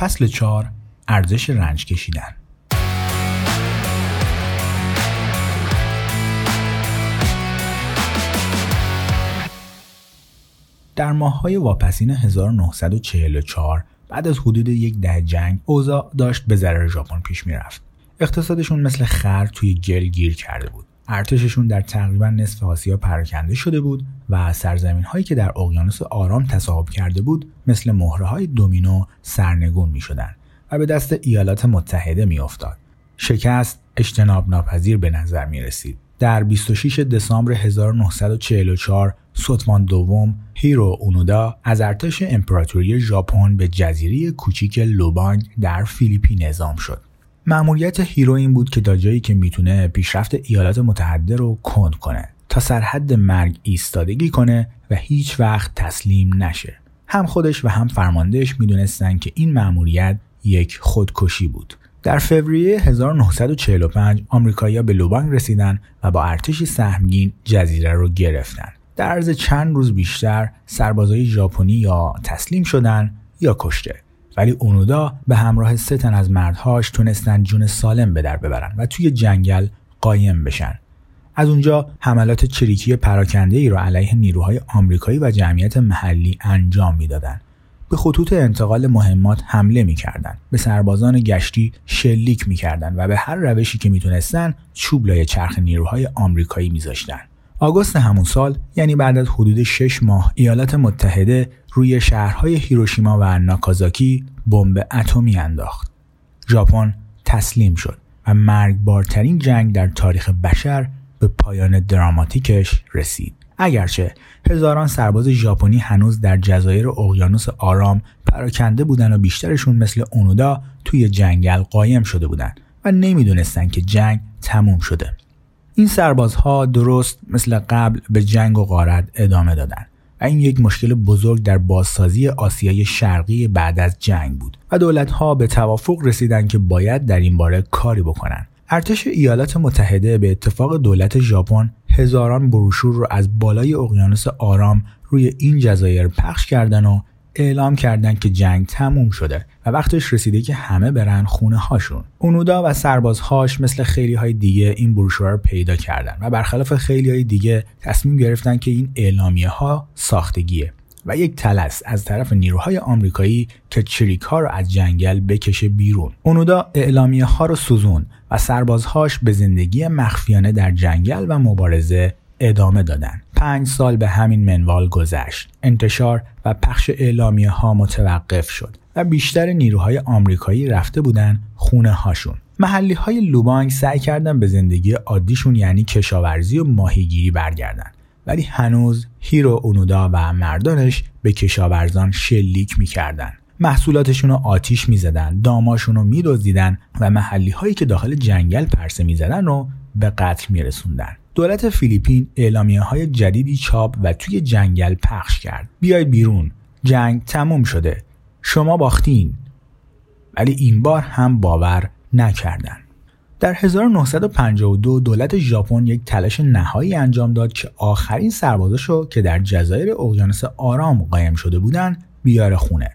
فصل 4 ارزش رنج کشیدن. در ماههای واپسین 1944 بعد از حدود یک ده جنگ اوضاع داشت به ضرر ژاپن پیش می‌رفت. اقتصادشون مثل خر توی گل گیر کرده بود. ارتششون در تقریبا نصف آسیا پراکنده شده بود و سرزمین هایی که در اقیانوس آرام تصاحب کرده بود مثل مهره های دومینو سرنگون می شدن و به دست ایالات متحده می افتاد. شکست اجتناب ناپذیر به نظر می رسید. در 26 دسامبر 1944 ستوان دوم هیرو اونودا از ارتش امپراتوری ژاپن به جزیره کوچیک لوبانگ در فیلیپین اعزام شد. مأموریت هیرو این بود که تا جایی که می‌تونه پیشرفت ایالات متحده رو کند کنه تا سرحد مرگ ایستادگی کنه و هیچ وقت تسلیم نشه. هم خودش و هم فرماندهش می‌دونستن که این مأموریت یک خودکشی بود. در فوریه 1945 آمریکایی‌ها به لوبانگ رسیدن و با ارتشی سهمگین جزیره رو گرفتن. در عرض چند روز بیشتر سربازای ژاپنی یا تسلیم شدن یا کشته ولی اونودا به همراه سه تن از مردهاش تونستن جون سالم به در ببرن و توی جنگل قایم بشن. از اونجا حملات چریکی پراکنده ای را علیه نیروهای آمریکایی و جمعیت محلی انجام می‌دادند به خطوط انتقال مهمات حمله می‌کردند به سربازان گشتی شلیک می‌کردند و به هر روشی که می‌تونستن چوب لای چرخ نیروهای آمریکایی میذاشتند آگوست همون سال یعنی بعد از حدود 6 ماه ایالات متحده روی شهرهای هیروشیما و ناکازاکی بمب اتمی انداخت. ژاپن تسلیم شد و مرگبارترین جنگ در تاریخ بشر به پایان دراماتیکش رسید. اگرچه هزاران سرباز ژاپنی هنوز در جزایر اقیانوس آرام پراکنده بودن و بیشترشون مثل اونودا توی جنگل قایم شده بودند و نمی‌دونستن که جنگ تموم شده. این سربازها درست مثل قبل به جنگ و غارت ادامه دادند این یک مشکل بزرگ در بازسازی آسیای شرقی بعد از جنگ بود و دولتها به توافق رسیدند که باید در این باره کاری بکنند ارتش ایالات متحده به اتفاق دولت ژاپن هزاران بروشور رو از بالای اقیانوس آرام روی این جزایر پخش کردن و اعلام کردند که جنگ تموم شده و وقتش رسیده که همه برن خونه هاشون. اونودا و سربازهاش مثل خیلی های دیگه این بروشورها رو پیدا کردن و برخلاف خیلی های دیگه تصمیم گرفتن که این اعلامیه ها ساختگیه و یک تلس از طرف نیروهای آمریکایی که چریک ها رو از جنگل بکشه بیرون. اونودا اعلامیه ها رو سوزون و سربازهاش به زندگی مخفیانه در جنگل و مبارزه ادامه دادن. پنج سال به همین منوال گذشت. انتشار و پخش اعلامیه ها متوقف شد و بیشتر نیروهای آمریکایی رفته بودن خونه هاشون. محلی های لوبانگ سعی کردن به زندگی عادیشون یعنی کشاورزی و ماهیگیری برگردن. ولی هنوز هیرو اونودا و مردانش به کشاورزان شلیک می‌کردن. محصولاتشون رو آتیش می‌زدن، داماشون رو میدزدیدن و محلی هایی که داخل جنگل پرسه می‌زدن رو به قتل میرسوندن. دولت فیلیپین اعلامیه های جدیدی چاپ و توی جنگل پخش کرد. بیاید بیرون. جنگ تموم شده. شما باختین. ولی این بار هم باور نکردن. در 1952 دولت ژاپن یک تلاش نهایی انجام داد که آخرین سربازاشو که در جزایر اقیانوس آرام قایم شده بودند بیاره خونه.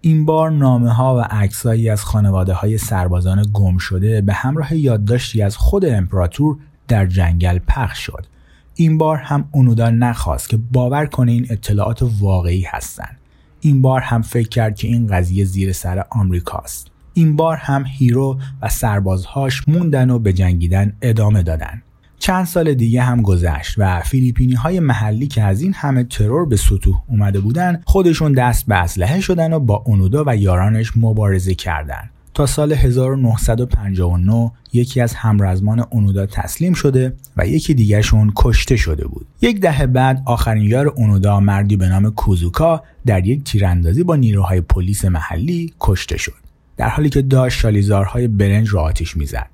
این بار نامه ها و عکسایی از خانواده های سربازان گم شده به همراه یادداشتی از خود امپراتور در جنگل پخش شد. این بار هم اونودا نخواست که باور کنه این اطلاعات واقعی هستند این بار هم فکر کرد که این قضیه زیر سر آمریکاست. این بار هم هیرو و سربازهاش موندن و به جنگیدن ادامه دادن. چند سال دیگه هم گذشت و فیلیپینی های محلی که از این همه ترور به سطوح اومده بودن خودشون دست به اسلحه شدن و با اونودا و یارانش مبارزه کردند. تا سال 1959 یکی از همرزمان اونودا تسلیم شده و یکی دیگرشون کشته شده بود. یک دهه بعد آخرین یار اونودا مردی به نام کوزوکا در یک تیراندازی با نیروهای پلیس محلی کشته شد. در حالی که داشت شالیزارهای برنج را آتیش می‌زد.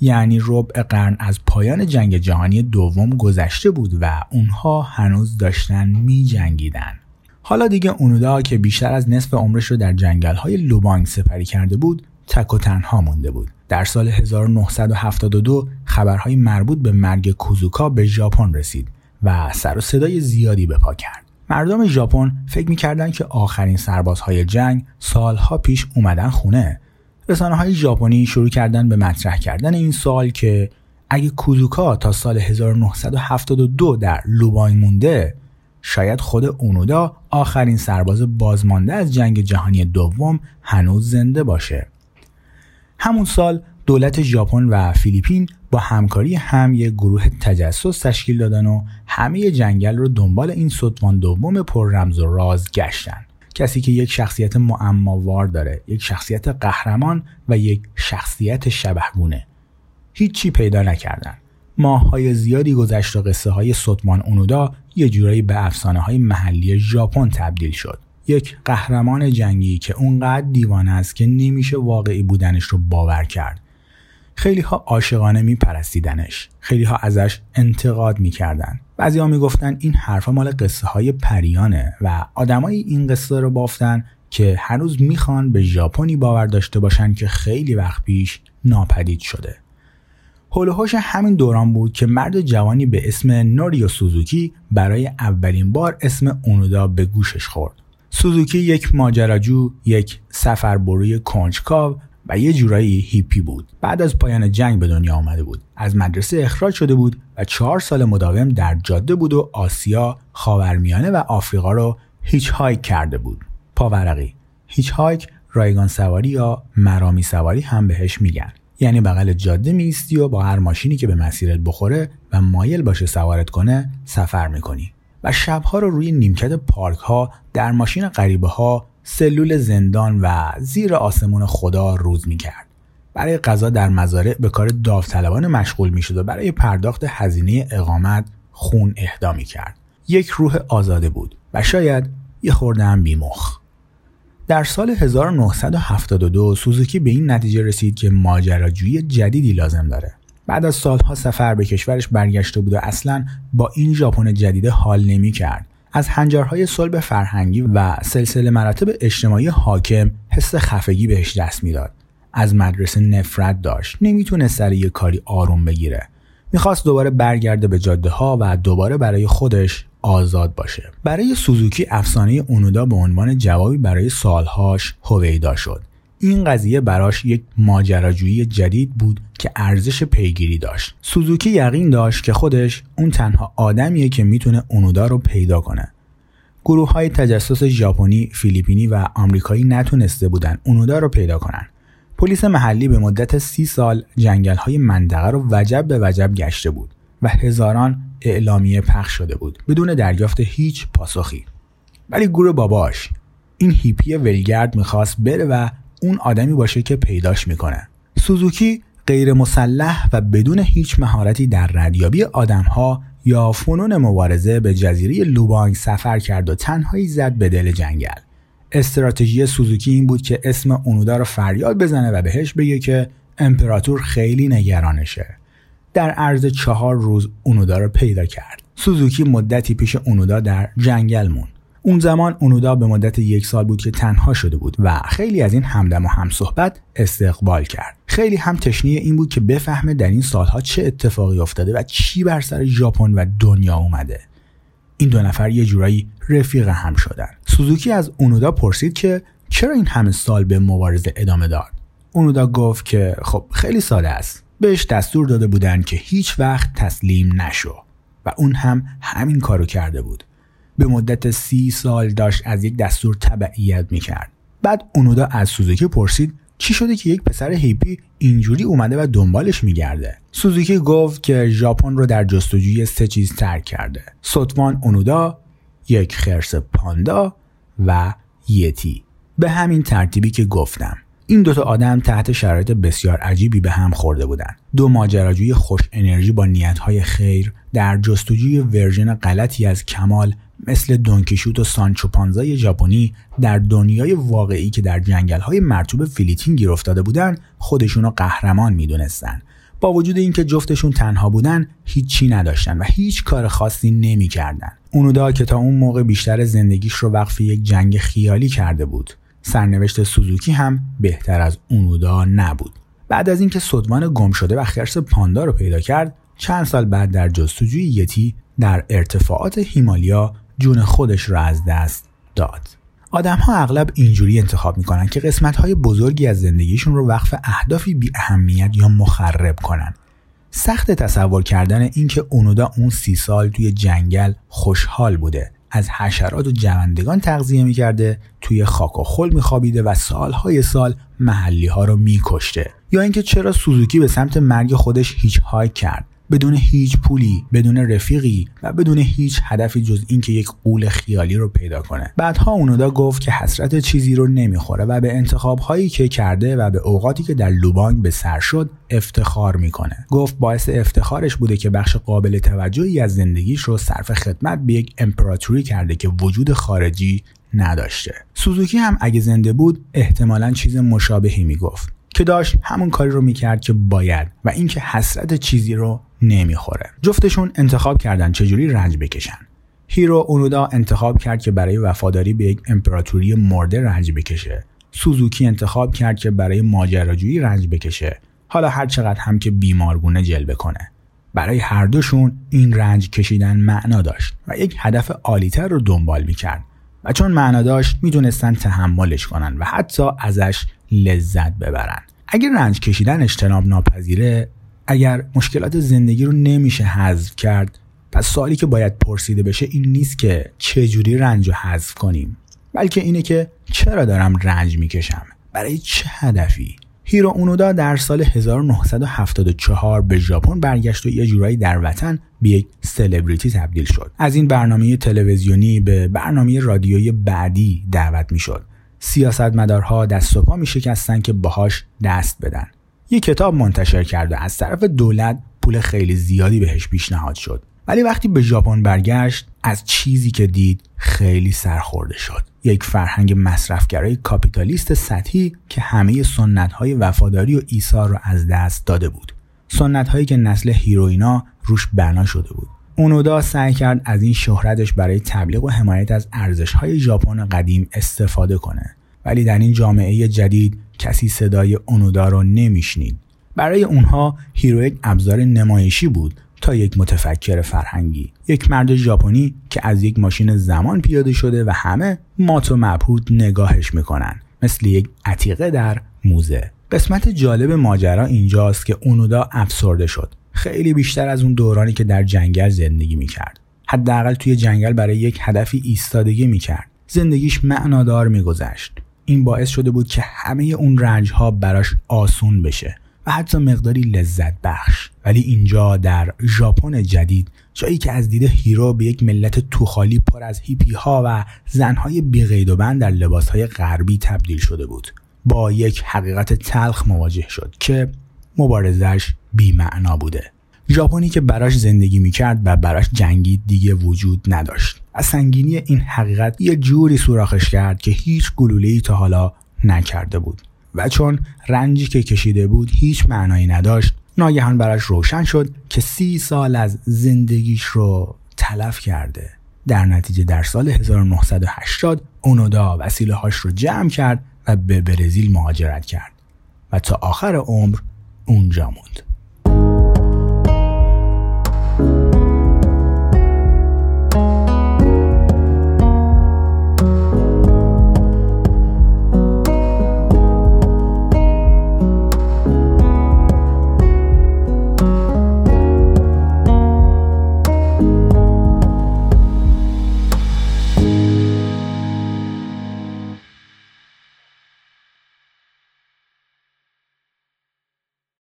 یعنی ربع قرن از پایان جنگ جهانی دوم گذشته بود و اونها هنوز داشتن می جنگیدن. حالا دیگه اونودا که بیشتر از نصف عمرش رو در جنگل های لوبانگ سپری کرده بود تک و تنها مونده بود. در سال 1972 خبرهای مربوط به مرگ کوزوکا به ژاپن رسید و سر و صدای زیادی به پا کرد. مردم ژاپن فکر می‌کردن که آخرین سربازهای جنگ سالها پیش اومدن خونه رسانه های ژاپنی شروع کردن به مطرح کردن این سال که اگه کوزوکا تا سال 1972 در لوبانگ مونده شاید خود اونودا آخرین سرباز بازمانده از جنگ جهانی دوم هنوز زنده باشه همون سال دولت ژاپن و فیلیپین با همکاری هم یک گروه تجسس تشکیل دادن و همه جنگل رو دنبال این ستوان دوم پر رمز و راز گشتن. کسی که یک شخصیت معماوار داره یک شخصیت قهرمان و یک شخصیت شبهگونه. هیچی پیدا نکردن. ماههای زیادی گذشت و قصه های ستمان اونودا یه جورایی به افسانه های محلی ژاپن تبدیل شد. یک قهرمان جنگی که اونقدر دیوانه است که نمیشه واقعی بودنش رو باور کرد. خیلی ها عاشقانه میپرستیدنش. خیلی ها ازش انتقاد می‌کردن. بعضی ها می‌گفتن این حرفا مال قصه های پریانه و آدمای این قصه رو بافتن که هنوز می‌خوان به ژاپنی باور داشته باشن که خیلی وقت پیش ناپدید شده. هولوهاش همین دوران بود که مرد جوانی به اسم نوریو سوزوکی برای اولین بار اسم اونودا به گوشش خورد. سوزوکی یک ماجراجو، یک سفربروی کنجکاو و یه جورایی هیپی بود. بعد از پایان جنگ به دنیا آمده بود. از مدرسه اخراج شده بود و چهار سال مداوم در جاده بود و آسیا، خاورمیانه و آفریقا رو هیچ هایک کرده بود. پاورقی هیچ هایک رایگان سواری یا مرامی سواری هم بهش میگن. یعنی بغل جاده میستی و با هر ماشینی که به مسیرت بخوره و مایل باشه سوارت کنه سفر می‌کنی و شبها رو روی نیمکت پارک ها در ماشین غریبه ها سلول زندان و زیر آسمون خدا روز می‌کرد. برای غذا در مزارع به کار داوطلبان مشغول می‌شد و برای پرداخت هزینه اقامت خون اهدا می‌کرد. یک روح آزاده بود و شاید یه خورده هم بیمخ. در سال 1972 سوزوکی به این نتیجه رسید که ماجراجویی جدیدی لازم داره. بعد از سالها سفر به کشورش برگشته بود و اصلا با این ژاپن جدیده حال نمی کرد. از هنجارهای صلب فرهنگی و سلسله مراتب اجتماعی حاکم حس خفگی بهش دست می‌داد. از مدرسه نفرت داشت. نمی‌تونه سر یه کاری آروم بگیره. می‌خواست دوباره برگرده به جاده ها و دوباره برای خودش آزاد باشه برای سوزوکی افسانه اونودا به عنوان جوابی برای سالهاش هویدا شد این قضیه براش یک ماجراجویی جدید بود که ارزش پیگیری داشت. سوزوکی یقین داشت که خودش اون تنها آدمیه که می‌تونه اونودا رو پیدا کنه. گروه های تجسس ژاپنی، فیلیپینی و آمریکایی نتونسته بودن اونودا رو پیدا کنن. پلیس محلی به مدت سی سال جنگل های منطقه رو وجب به وجب گشته بود و هزاران اعلامیه پخش شده بود بدون دریافت هیچ پاسخی. ولی گور باباش این هیپی ولگرد می‌خواست بره و اون آدمی باشه که پیداش می‌کنه. سوزوکی غیر مسلح و بدون هیچ مهارتی در ردیابی آدمها یا فنون مبارزه به جزیره لوبانگ سفر کرد و تنهایی زد به دل جنگل. استراتژی سوزوکی این بود که اسم اونودا رو فریاد بزنه و بهش بگه که امپراتور خیلی نگرانشه. در عرض چهار روز اونودا را پیدا کرد. سوزوکی مدتی پیش اونودا در جنگل مون اون زمان اونودا به مدت یک سال بود که تنها شده بود و خیلی از این همدم و همصحبت استقبال کرد. خیلی هم تشنیه این بود که بفهمه در این سالها چه اتفاقی افتاده و چی بر سر ژاپن و دنیا اومده. این دو نفر یه جورایی رفیق هم شدن. سوزوکی از اونودا پرسید که چرا این همه سال به مبارزه ادامه داد؟ اونودا گفت که خب خیلی ساده است. بهش دستور داده بودن که هیچ وقت تسلیم نشو. و اون هم همین کارو کرده بود. به مدت سی سال داشت از یک دستور تبعیت می‌کرد. بعد اونودا از سوزوکی پرسید چی شده که یک پسر هیپی اینجوری اومده و دنبالش میگرده؟ سوزوکی گفت که ژاپن رو در جستجوی سه چیز ترک کرده. ستوان اونودا یک خرس پاندا و یتی. به همین ترتیبی که گفتم. این دوتا آدم تحت شرایط بسیار عجیبی به هم خورده بودند. دو ماجراجوی خوش انرژی با نیتهای خیر در جستجوی version غلطی از کمال مثل دونکیشوت و سانچو پانزای ژاپنی در دنیای واقعی که در جنگل‌های مرطوب فیلیپین گیر افتاده بودند خودشونو قهرمان می‌دونستن. با وجود اینکه جفتشون تنها بودن هیچی نداشتن و هیچ کار خاصی نمی‌کردن. اونودا که تا اون موقع بیشتر زندگیش رو وقف یک جنگ خیالی کرده بود. سرنوشت سوزوکی هم بهتر از اونودا نبود. بعد از اینکه صدوان گم شده و خرس پاندا رو پیدا کرد چند سال بعد در جستجوی یتی در ارتفاعات هیمالیا جون خودش را از دست داد. آدم ها اغلب اینجوری انتخاب می‌کنن که قسمت های بزرگی از زندگیشون رو وقف اهدافی بی اهمیت یا مخرب کنن. سخت تصور کردن اینکه اونودا اون سی سال توی جنگل خوشحال بوده. از حشرات و جوندگان تغذیه می‌کرده توی خاک و خل میخوابیده و سالهای سال محلی ها رو میکشته. یا اینکه چرا سوزوکی به سمت مرگ خودش هیچ های کرد. بدون هیچ پولی بدون رفیقی و بدون هیچ هدفی جز اینکه یک قول خیالی رو پیدا کنه. بعدها اونودا گفت که حسرت چیزی رو نمی‌خوره و به انتخاب هایی که کرده و به اوقاتی که در لوبانگ به سر شد افتخار می‌کنه. گفت باعث افتخارش بوده که بخش قابل توجهی از زندگیش رو صرف خدمت به یک امپراتوری کرده که وجود خارجی نداشته. سوزوکی هم اگه زنده بود احتمالا چیز مشابهی می‌گفت که داشت همون کاری رو می‌کرد که باید و اینکه حسرت چیزی رو نمی‌خوره. جفتشون انتخاب کردن چجوری رنج بکشن. هیرو اونودا انتخاب کرد که برای وفاداری به یک امپراتوری مرده رنج بکشه. سوزوکی انتخاب کرد که برای ماجراجویی رنج بکشه. حالا هر چقدر هم که بیمارگونه جلوه کنه. برای هر دوشون این رنج کشیدن معنا داشت و یک هدف عالیتر رو دنبال می‌کرد. و چون معنا داشت می‌دونستن تحملش کنن و حتی ازش لذت ببرن. اگر رنج کشیدن اجتناب ناپذیره اگر مشکلات زندگی رو نمیشه حذف کرد پس سوالی که باید پرسیده بشه این نیست که چجوری رنج رو حذف کنیم بلکه اینه که چرا دارم رنج می‌کشم؟ برای چه هدفی؟ هیرو اونودا در سال 1974 به ژاپن برگشت و یه جورایی در وطن به یک سلبریتی تبدیل شد. از این برنامه تلویزیونی به برنامه رادیویی بعدی دعوت می‌شد. سیاستمدارها دست و پا می شکستن که باهاش دست بدن. یه کتاب منتشر کرد و از طرف دولت پول خیلی زیادی بهش پیشنهاد شد. ولی وقتی به ژاپن برگشت از چیزی که دید خیلی سرخورده شد. یک فرهنگ مصرفگرای کاپیتالیست سطحی که همه سنت های وفاداری و ایثار را از دست داده بود. سنت هایی که نسل هیرو اینا روش بنا شده بود. اونودا سعی کرد از این شهرتش برای تبلیغ و حمایت از ارزش های ژاپن قدیم استفاده کنه. ولی در این جامعه جدید کسی صدای اونودا رو نمیشنید. برای اونها هیرو یک ابزار نمایشی بود تا یک متفکر فرهنگی. یک مرد ژاپنی که از یک ماشین زمان پیاده شده و همه مات و مبهوت نگاهش می‌کنن مثل یک عتیقه در موزه. قسمت جالب ماجرا اینجاست که اونودا افسرده شد. خیلی بیشتر از اون دورانی که در جنگل زندگی می‌کرد. حداقل توی جنگل برای یک هدفی ایستادگی می‌کرد. زندگیش معنادار میگذشت. این باعث شده بود که همه اون رنج ها براش آسون بشه و حتی مقداری لذت بخش. ولی اینجا در ژاپن جدید جایی که از دید هیرو به یک ملت توخالی پر از هیپی ها و زنهای بیقید و بند در لباس های غربی تبدیل شده بود. با یک حقیقت تلخ مواجه شد که مبارزش بیمعنا بوده. ژاپنی که براش زندگی می‌کرد و براش جنگی دیگه وجود نداشت. از سنگینی این حقیقت یه جوری سوراخش کرد که هیچ گلوله‌ای تا حالا نکرده بود. و چون رنجی که کشیده بود هیچ معنایی نداشت ناگهان براش روشن شد که سی سال از زندگیش رو تلف کرده. در نتیجه در سال 1980 اونودا وسیله هاش رو جمع کرد و به برزیل مهاجرت کرد. و تا آخر عمر اونجا موند.